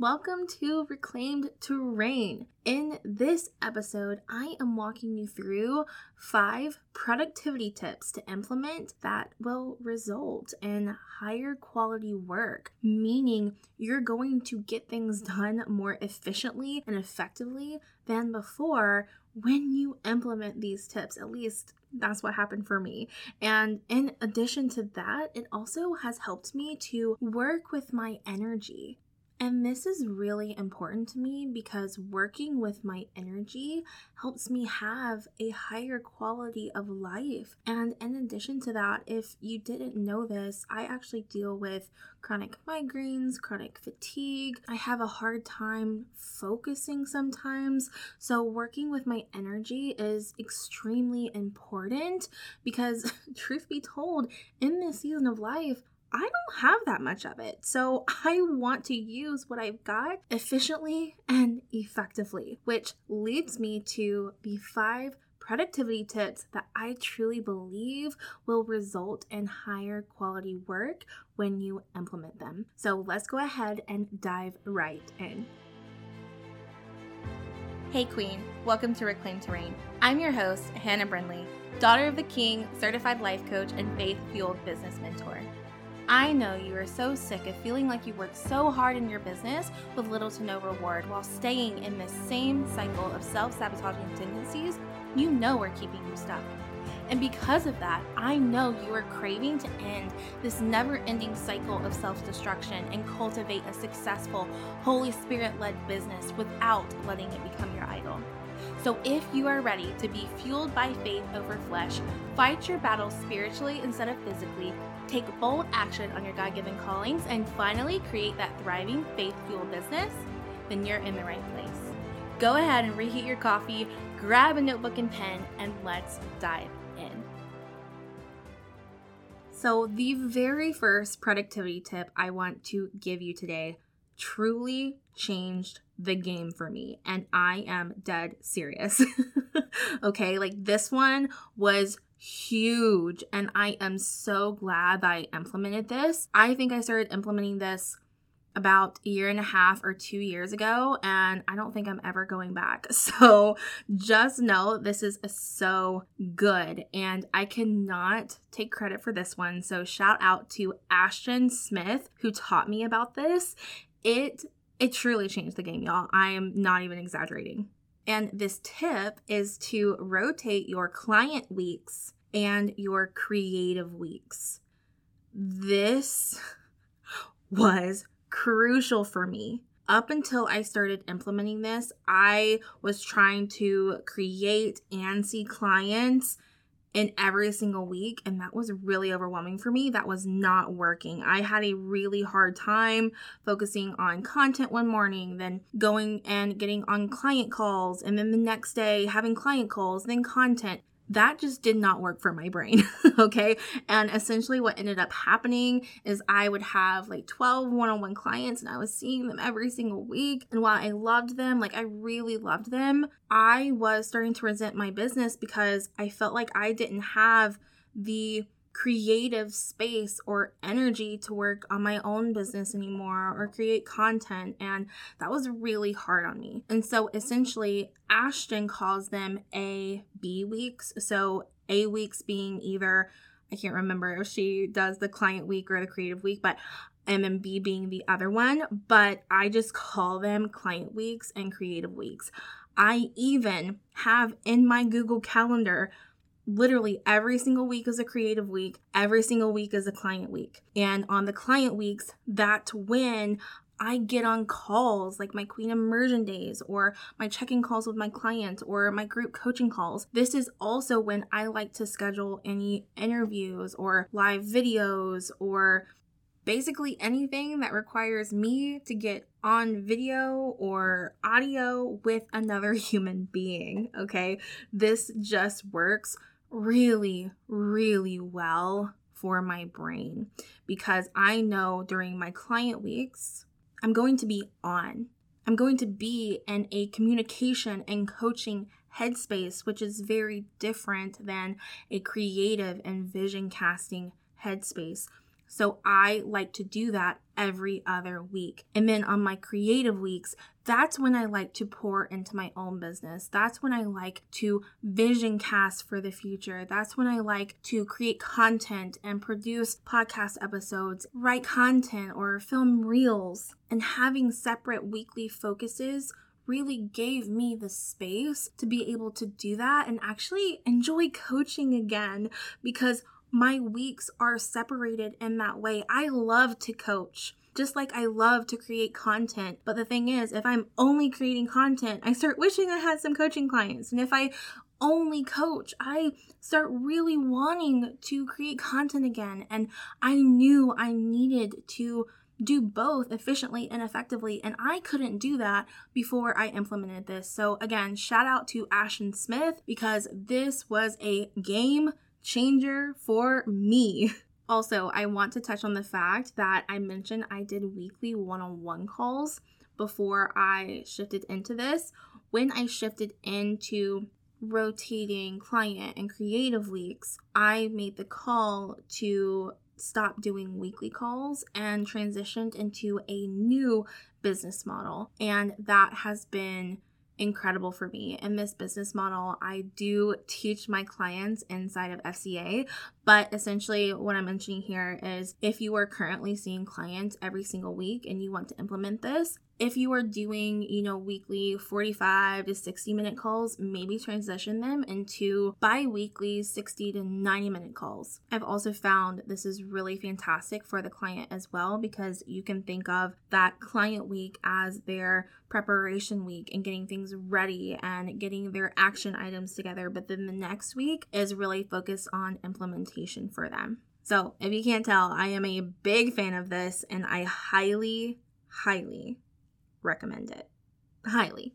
Welcome to Reclaimed to Reign. In this episode, I am walking you through five productivity tips to implement that will result in higher quality work, meaning you're going to get things done more efficiently and effectively than before when you implement these tips. At least that's what happened for me. And in addition to that, it also has helped me to work with my energy. And this is really important to me because working with my energy helps me have a higher quality of life. And in addition to that, if you didn't know this, I actually deal with chronic migraines, chronic fatigue. I have a hard time focusing sometimes. So, working with my energy is extremely important because, truth be told, in this season of life, I don't have that much of it. So I want to use what I've got efficiently and effectively, which leads me to the five productivity tips that I truly believe will result in higher quality work when you implement them. So let's go ahead and dive right in. Hey, Queen, welcome to Reclaimed to Reign. I'm your host, Hannah Brindley, daughter of the King, certified life coach, and faith fueled business mentor. I know you are so sick of feeling like you work so hard in your business with little to no reward while staying in this same cycle of self sabotaging tendencies you know are keeping you stuck. And because of that, I know you are craving to end this never ending cycle of self destruction and cultivate a successful, Holy Spirit led business without letting it become your idol. So, if you are ready to be fueled by faith over flesh, fight your battles spiritually instead of physically, take bold action on your God given callings, and finally create that thriving faith fueled business, then you're in the right place. Go ahead and reheat your coffee, grab a notebook and pen, and let's dive in. So, the very first productivity tip I want to give you today truly changed the game for me, and I am dead serious. okay, like this one was huge. And I am so glad that I implemented this. I think I started implementing this about a year and a half or two years ago, and I don't think I'm ever going back. So just know this is so good, and I cannot take credit for this one. So shout out to Ashton Smith who taught me about this. It it truly changed the game, y'all. I am not even exaggerating. And this tip is to rotate your client weeks and your creative weeks. This was crucial for me. Up until I started implementing this, I was trying to create and see clients in every single week and that was really overwhelming for me. That was not working. I had a really hard time focusing on content one morning then going and getting on client calls and then the next day having client calls then content that just did not work for my brain. okay. And essentially, what ended up happening is I would have like 12 one on one clients and I was seeing them every single week. And while I loved them, like I really loved them, I was starting to resent my business because I felt like I didn't have the creative space or energy to work on my own business anymore or create content. And that was really hard on me. And so essentially, Ashton calls them A B weeks. So A weeks being either, I can't remember if she does the client week or the creative week, but and then B being the other one, but I just call them client weeks and creative weeks. I even have in my Google Calendar literally every single week is a creative week, every single week is a client week. And on the client weeks, that's when I get on calls like my Queen Immersion days or my check in calls with my clients or my group coaching calls. This is also when I like to schedule any interviews or live videos or basically anything that requires me to get on video or audio with another human being. Okay, this just works really, really well for my brain because I know during my client weeks, I'm going to be on. I'm going to be in a communication and coaching headspace, which is very different than a creative and vision casting headspace. So I like to do that every other week. And then on my creative weeks, that's when I like to pour into my own business. That's when I like to vision cast for the future. That's when I like to create content and produce podcast episodes, write content, or film reels. And having separate weekly focuses really gave me the space to be able to do that and actually enjoy coaching again because my weeks are separated in that way. I love to coach just like I love to create content. But the thing is, if I'm only creating content, I start wishing I had some coaching clients. And if I only coach, I start really wanting to create content again. And I knew I needed to do both efficiently and effectively. And I couldn't do that before I implemented this. So, again, shout out to Ashton Smith because this was a game changer for me. Also, I want to touch on the fact that I mentioned I did weekly one on one calls before I shifted into this. When I shifted into rotating client and creative weeks, I made the call to stop doing weekly calls and transitioned into a new business model. And that has been incredible for me. In this business model, I do teach my clients inside of FCA, but essentially what I'm mentioning here is if you are currently seeing clients every single week and you want to implement this, if you are doing, you know, weekly 45 to 60 minute calls, maybe transition them into bi weekly 60 to 90 minute calls. I've also found this is really fantastic for the client as well because you can think of that client week as their preparation week and getting things ready and getting their action items together. But then the next week is really focused on implementation for them. So, if you can't tell, I am a big fan of this and I highly, highly recommend it highly.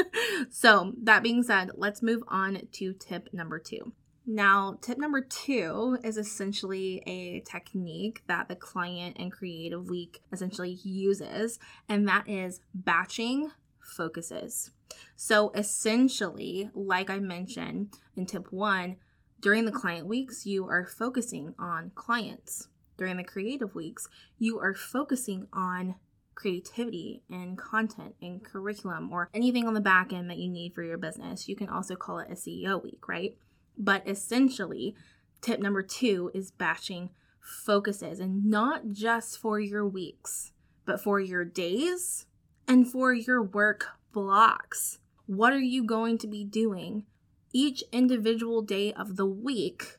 so, that being said, let's move on to tip number two. Now, tip number two is essentially a technique that the client and creative week essentially uses, and that is batching focuses. So, essentially, like I mentioned in tip one, during the client weeks, you are focusing on clients. During the creative weeks, you are focusing on creativity and content and curriculum or anything on the back end that you need for your business. You can also call it a CEO week, right? But essentially, tip number two is batching focuses and not just for your weeks, but for your days and for your work blocks. What are you going to be doing each individual day of the week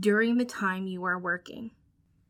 during the time you are working?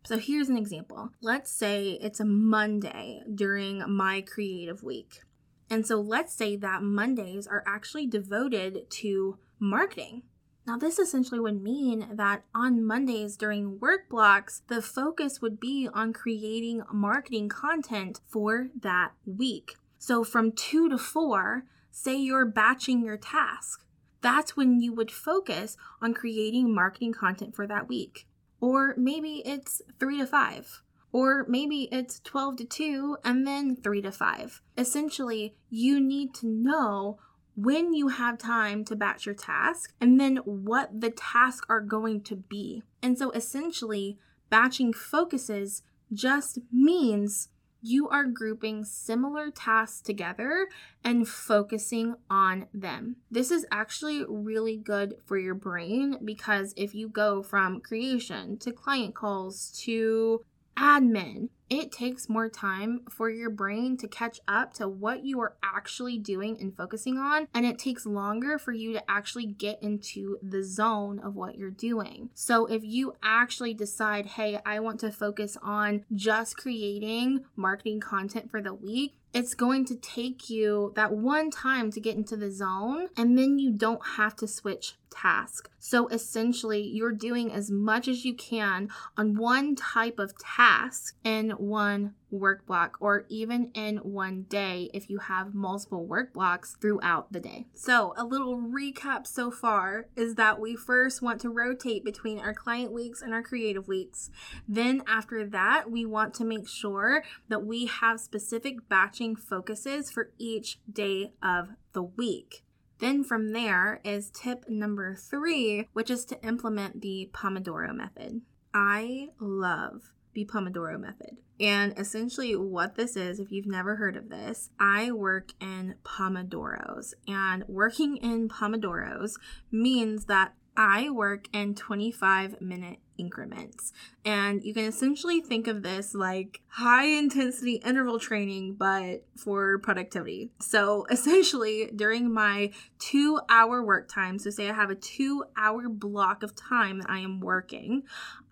So here's an example. Let's say it's a Monday during my creative week. And so let's say that Mondays are actually devoted to marketing. Now, this essentially would mean that on Mondays during work blocks, the focus would be on creating marketing content for that week. So, from two to four, say you're batching your task. That's when you would focus on creating marketing content for that week. Or maybe it's three to five. Or maybe it's 12 to 2 and then 3 to 5. Essentially, you need to know when you have time to batch your task and then what the tasks are going to be. And so essentially, batching focuses just means you are grouping similar tasks together and focusing on them. This is actually really good for your brain because if you go from creation to client calls to admin it takes more time for your brain to catch up to what you are actually doing and focusing on, and it takes longer for you to actually get into the zone of what you're doing. So, if you actually decide, hey, I want to focus on just creating marketing content for the week, it's going to take you that one time to get into the zone, and then you don't have to switch task. So essentially, you're doing as much as you can on one type of task in one work block or even in one day if you have multiple work blocks throughout the day. So, a little recap so far is that we first want to rotate between our client weeks and our creative weeks. Then, after that, we want to make sure that we have specific batching focuses for each day of the week. Then from there is tip number three, which is to implement the Pomodoro method. I love the Pomodoro method. And essentially, what this is, if you've never heard of this, I work in Pomodoros. And working in Pomodoros means that I work in 25 minute increments. And you can essentially think of this like high intensity interval training, but for productivity. So essentially, during my two hour work time, so say I have a two hour block of time that I am working,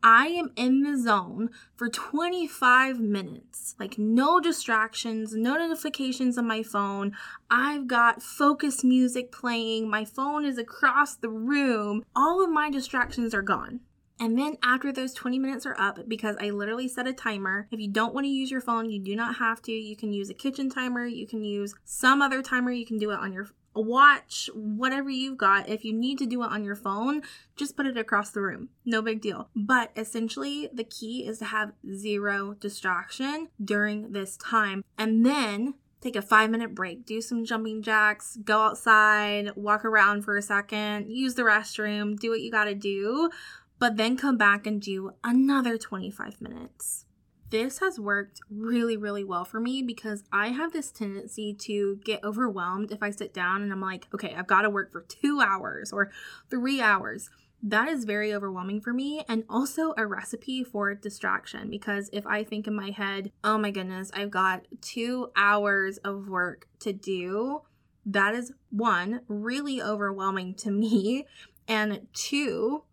I am in the zone for 25 minutes. Like, no distractions, no notifications on my phone. I've got focus music playing. My phone is across the room. All of my distractions are gone. And then after those 20 minutes are up, because I literally set a timer, if you don't want to use your phone, you do not have to. You can use a kitchen timer, you can use some other timer, you can do it on your watch, whatever you've got. If you need to do it on your phone, just put it across the room. No big deal. But essentially, the key is to have zero distraction during this time. And then take a five minute break, do some jumping jacks, go outside, walk around for a second, use the restroom, do what you gotta do but then come back and do another 25 minutes. This has worked really, really well for me because I have this tendency to get overwhelmed if I sit down and I'm like, okay, I've got to work for two hours or three hours. That is very overwhelming for me and also a recipe for distraction because if I think in my head, oh my goodness, I've got two hours of work to do, that is one, really overwhelming to me. And two,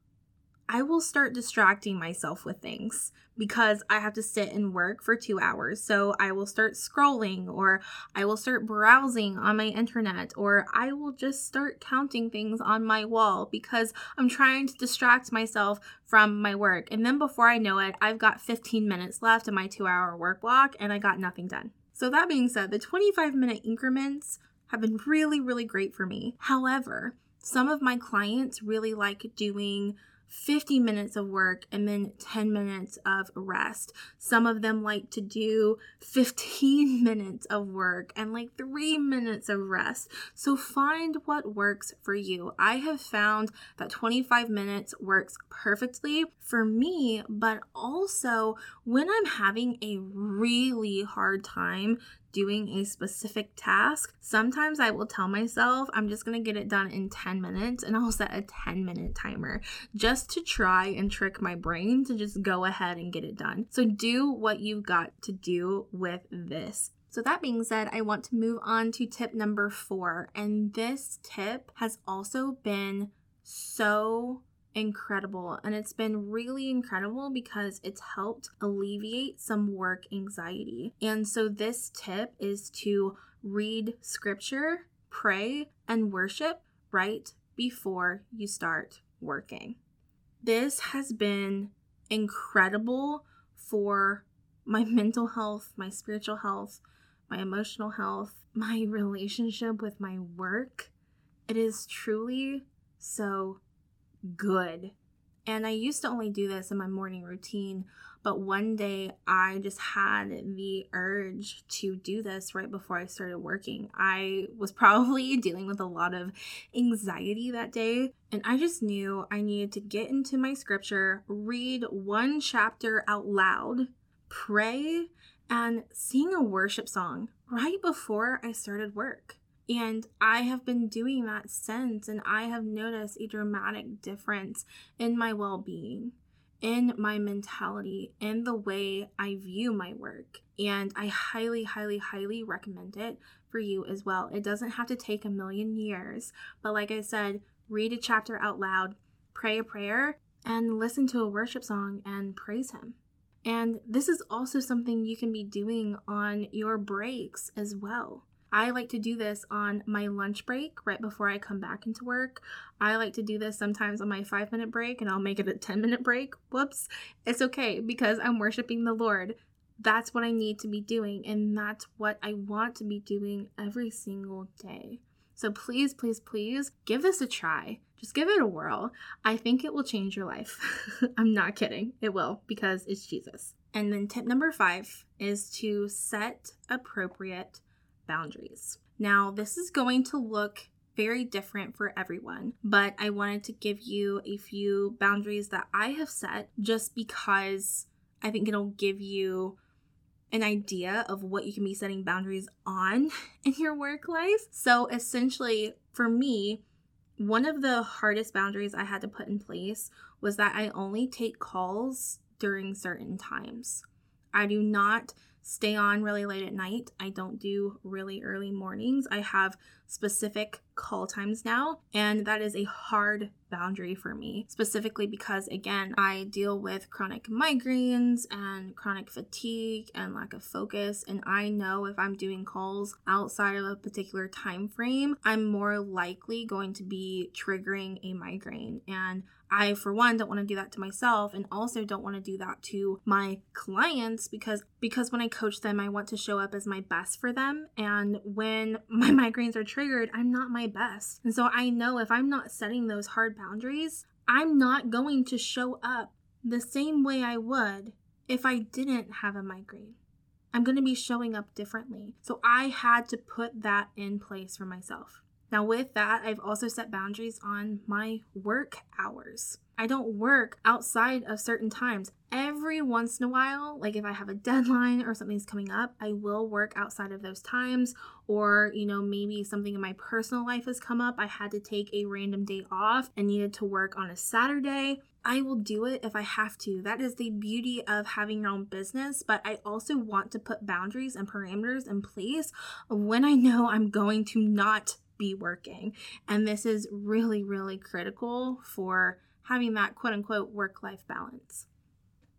I will start distracting myself with things because I have to sit and work for two hours. So I will start scrolling or I will start browsing on my internet or I will just start counting things on my wall because I'm trying to distract myself from my work. And then before I know it, I've got 15 minutes left in my two hour work block and I got nothing done. So that being said, the 25 minute increments have been really, really great for me. However, some of my clients really like doing 50 minutes of work and then 10 minutes of rest. Some of them like to do 15 minutes of work and like three minutes of rest. So find what works for you. I have found that 25 minutes works perfectly for me, but also when I'm having a really hard time doing a specific task, sometimes I will tell myself I'm just gonna get it done in 10 minutes and I'll set a 10 minute timer just to try and trick my brain to just go ahead and get it done. So do what you've got to do with this. So, that being said, I want to move on to tip number four. And this tip has also been so incredible. And it's been really incredible because it's helped alleviate some work anxiety. And so, this tip is to read scripture, pray, and worship right before you start working. This has been incredible for my mental health, my spiritual health, my emotional health, my relationship with my work. It is truly so good. And I used to only do this in my morning routine, but one day I just had the urge to do this right before I started working. I was probably dealing with a lot of anxiety that day, and I just knew I needed to get into my scripture, read one chapter out loud, pray, and sing a worship song right before I started work. And I have been doing that since, and I have noticed a dramatic difference in my well being, in my mentality, in the way I view my work. And I highly, highly, highly recommend it for you as well. It doesn't have to take a million years, but like I said, read a chapter out loud, pray a prayer, and listen to a worship song and praise Him. And this is also something you can be doing on your breaks as well. I like to do this on my lunch break right before I come back into work. I like to do this sometimes on my five minute break and I'll make it a 10 minute break. Whoops. It's okay because I'm worshiping the Lord. That's what I need to be doing, and that's what I want to be doing every single day. So please, please, please give this a try. Just give it a whirl. I think it will change your life. I'm not kidding. It will because it's Jesus. And then tip number five is to set appropriate boundaries. Now, this is going to look very different for everyone, but I wanted to give you a few boundaries that I have set just because I think it'll give you an idea of what you can be setting boundaries on in your work life. So essentially, for me, one of the hardest boundaries I had to put in place was that I only take calls during certain times. I do not stay on really late at night. I don't do really early mornings. I have specific call times now, and that is a hard boundary for me, specifically because, again, I deal with chronic migraines and chronic fatigue and lack of focus. And I know if I'm doing calls outside of a particular time frame, I'm more likely going to be triggering a migraine. And I, for one, don't want to do that to myself and also don't want to do that to my clients because because when I coach them, I want to show up as my best for them. And when my migraines are triggered, I'm not my best. And so I know if I'm not setting those hard boundaries, I'm not going to show up the same way I would if I didn't have a migraine. I'm going to be showing up differently. So I had to put that in place for myself. Now, with that, I've also set boundaries on my work hours. I don't work outside of certain times. Every once in a while, like if I have a deadline or something's coming up, I will work outside of those times. Or, you know, maybe something in my personal life has come up. I had to take a random day off and needed to work on a Saturday. I will do it if I have to. That is the beauty of having your own business. But I also want to put boundaries and parameters in place when I know I'm going to not be working. And this is really, really critical for having that quote unquote work life balance.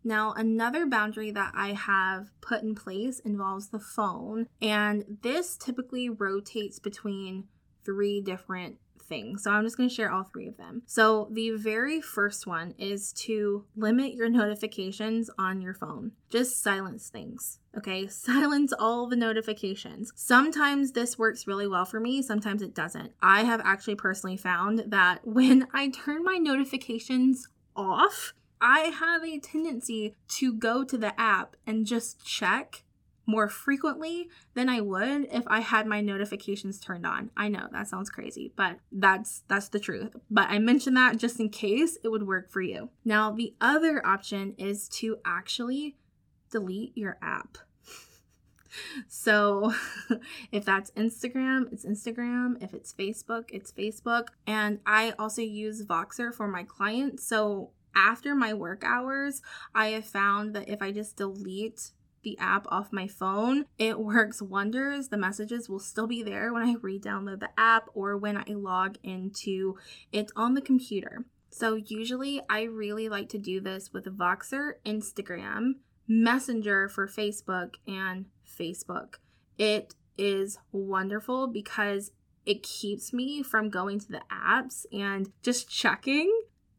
Now, another boundary that I have put in place involves the phone, and this typically rotates between three different things. So I'm just going to share all three of them. So the very first one is to limit your notifications on your phone. Just silence things. Okay, silence all the notifications. Sometimes this works really well for me, sometimes it doesn't. I have actually personally found that when I turn my notifications off, I have a tendency to go to the app and just check more frequently than I would if I had my notifications turned on. I know that sounds crazy, but that's that's the truth. But I mentioned that just in case it would work for you. Now, the other option is to actually delete your app. So, if that's Instagram, it's Instagram. If it's Facebook, it's Facebook. And I also use Voxer for my clients. So, after my work hours, I have found that if I just delete the app off my phone, it works wonders. The messages will still be there when I re download the app or when I log into it on the computer. So, usually, I really like to do this with Voxer, Instagram, Messenger for Facebook, and Facebook. It is wonderful because it keeps me from going to the apps and just checking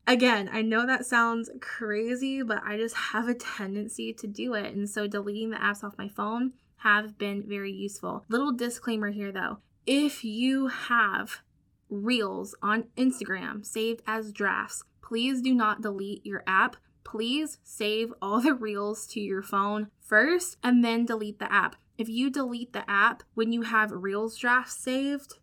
Again, I know that sounds crazy, but I just have a tendency to do it. And so deleting the apps off my phone have been very useful. Little disclaimer here though. If you have reels on Instagram saved as drafts, please do not delete your app. Please save all the reels to your phone first and then delete the app. If you delete the app when you have reels drafts saved,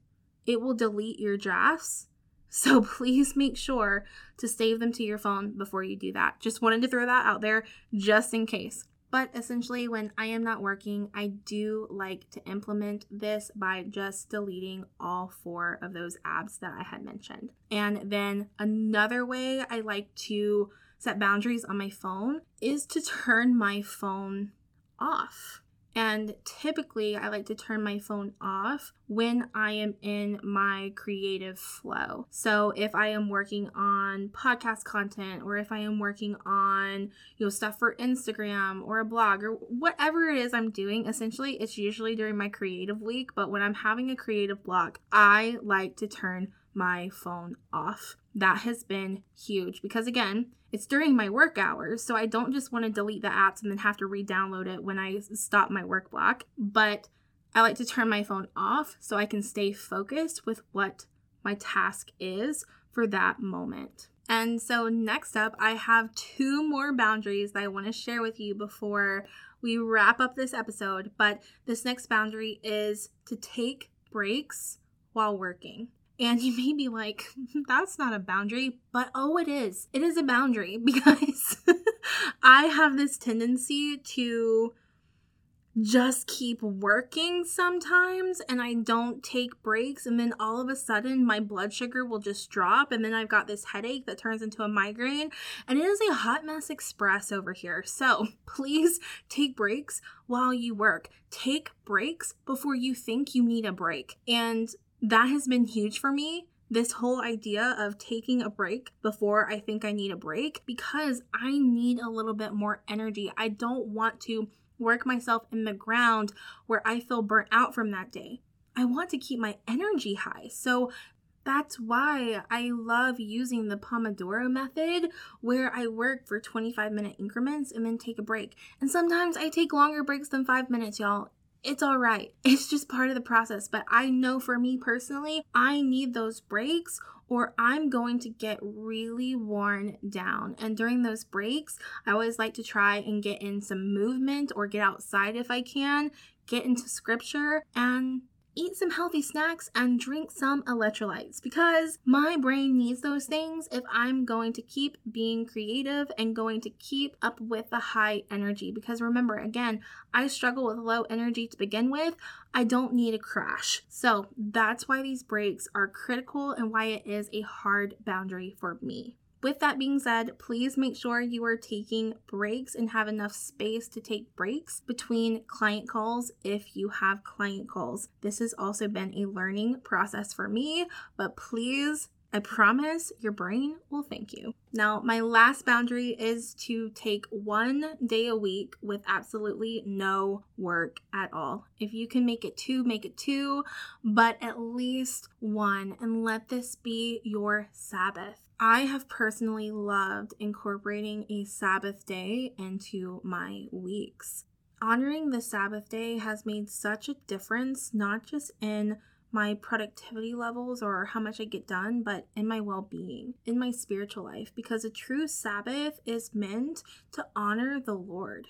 it will delete your drafts so please make sure to save them to your phone before you do that. Just wanted to throw that out there just in case. But essentially, when I am not working, I do like to implement this by just deleting all four of those apps that I had mentioned. And then another way I like to set boundaries on my phone is to turn my phone off. And typically, I like to turn my phone off when I am in my creative flow. So, if I am working on podcast content or if I am working on, you know, stuff for Instagram or a blog or whatever it is I'm doing, essentially, it's usually during my creative week. But when I'm having a creative block, I like to turn my phone off. That has been huge because, again, it's during my work hours. So I don't just want to delete the apps and then have to re download it when I stop my work block. But I like to turn my phone off so I can stay focused with what my task is for that moment. And so, next up, I have two more boundaries that I want to share with you before we wrap up this episode. But this next boundary is to take breaks while working. And you may be like, that's not a boundary, but oh, it is. It is a boundary because I have this tendency to just keep working sometimes and I don't take breaks and then all of a sudden my blood sugar will just drop and then I've got this headache that turns into a migraine and it is a hot mess express over here. So, please take breaks while you work. Take breaks before you think you need a break. And that has been huge for me this whole idea of taking a break before I think I need a break because I need a little bit more energy. I don't want to work myself in the ground where I feel burnt out from that day. I want to keep my energy high. So that's why I love using the Pomodoro method where I work for 25 minute increments and then take a break. And sometimes I take longer breaks than five minutes, y'all. It's all right. It's just part of the process. But I know for me personally, I need those breaks or I'm going to get really worn down. And during those breaks, I always like to try and get in some movement or get outside if I can, get into scripture, and eat some healthy snacks, and drink some electrolytes because my brain needs those things if I'm going to keep being creative and going to keep up with the high energy. Because remember, again, I struggle with low energy to begin with. I don't need a crash. So that's why these breaks are critical and why it is a hard boundary for me. With that being said, please make sure you are taking breaks and have enough space to take breaks between client calls if you have client calls. This has also been a learning process for me, but please I promise your brain will thank you. Now, my last boundary is to take one day a week with absolutely no work at all. If you can make it two, make it two, but at least one, and let this be your Sabbath. I have personally loved incorporating a Sabbath day into my weeks. Honoring the Sabbath day has made such a difference, not just in my productivity levels or how much I get done, but in my well being, in my spiritual life, because a true Sabbath is meant to honor the Lord.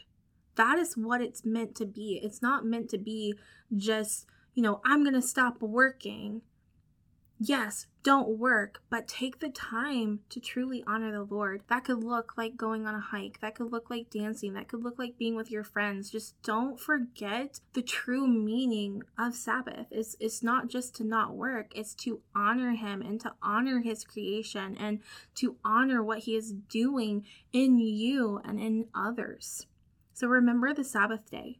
That is what it's meant to be. It's not meant to be just, you know, I'm going to stop working yes, don't work, but take the time to truly honor the Lord. That could look like going on a hike, that could look like dancing, that could look like being with your friends. Just don't forget the true meaning of Sabbath. It's, it's not just to not work, it's to honor Him and to honor His creation and to honor what He is doing in you and in others. So remember the Sabbath day.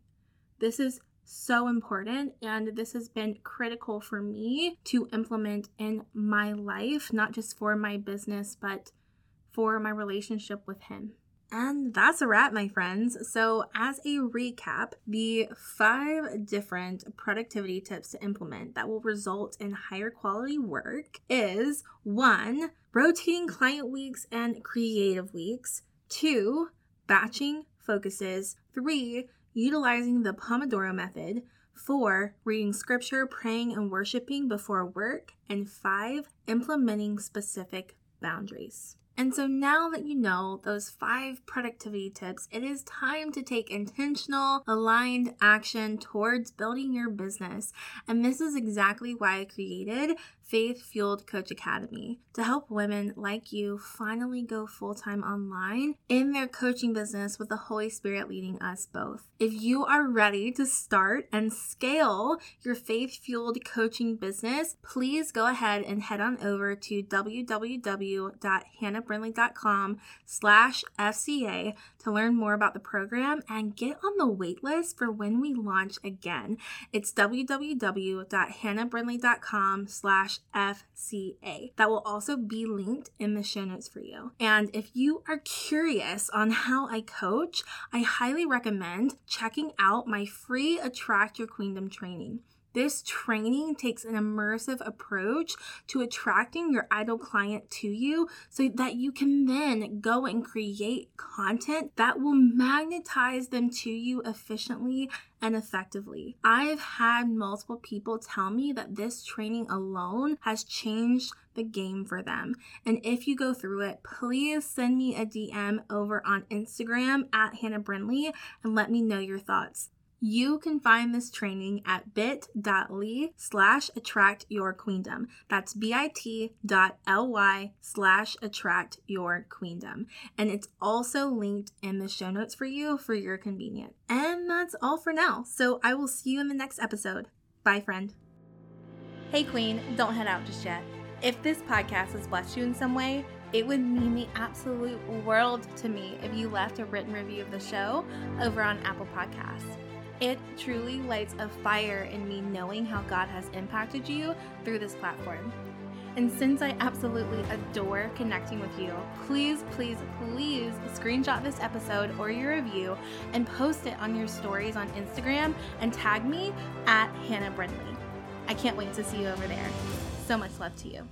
This is so important. And this has been critical for me to implement in my life, not just for my business, but for my relationship with Him. And that's a wrap, my friends. So, as a recap, the five different productivity tips to implement that will result in higher quality work is one, rotating client weeks and creative weeks, two, batching focuses, three, utilizing the Pomodoro method, four, reading scripture, praying, and worshiping before work, and five, implementing specific boundaries. And so now that you know those five productivity tips, it is time to take intentional, aligned action towards building your business. And this is exactly why I created Faith Fueled Coach Academy to help women like you finally go full time online in their coaching business with the Holy Spirit leading us both. If you are ready to start and scale your faith fueled coaching business, please go ahead and head on over to www.hannahbrindley.com slash FCA to learn more about the program and get on the waitlist for when we launch again. It's www.hannahbrindley.com slash FCA. That will also be linked in the show notes for you. And if you are curious on how I coach, I highly recommend checking out my free Attract Your Queendom training. This training takes an immersive approach to attracting your ideal client to you so that you can then go and create content that will magnetize them to you efficiently and effectively. I've had multiple people tell me that this training alone has changed the game for them. And if you go through it, please send me a DM over on Instagram at Hannah Brindley and let me know your thoughts. You can find this training at bit.ly slash attract your queendom. That's bit.ly slash attract your queendom. And it's also linked in the show notes for you for your convenience. And that's all for now. So I will see you in the next episode. Bye, friend. Hey, Queen, don't head out just yet. If this podcast has blessed you in some way, it would mean the absolute world to me if you left a written review of the show over on Apple Podcasts. It truly lights a fire in me knowing how God has impacted you through this platform. And since I absolutely adore connecting with you, please, please, please screenshot this episode or your review and post it on your stories on Instagram and tag me at Hannah Brindley. I can't wait to see you over there. So much love to you.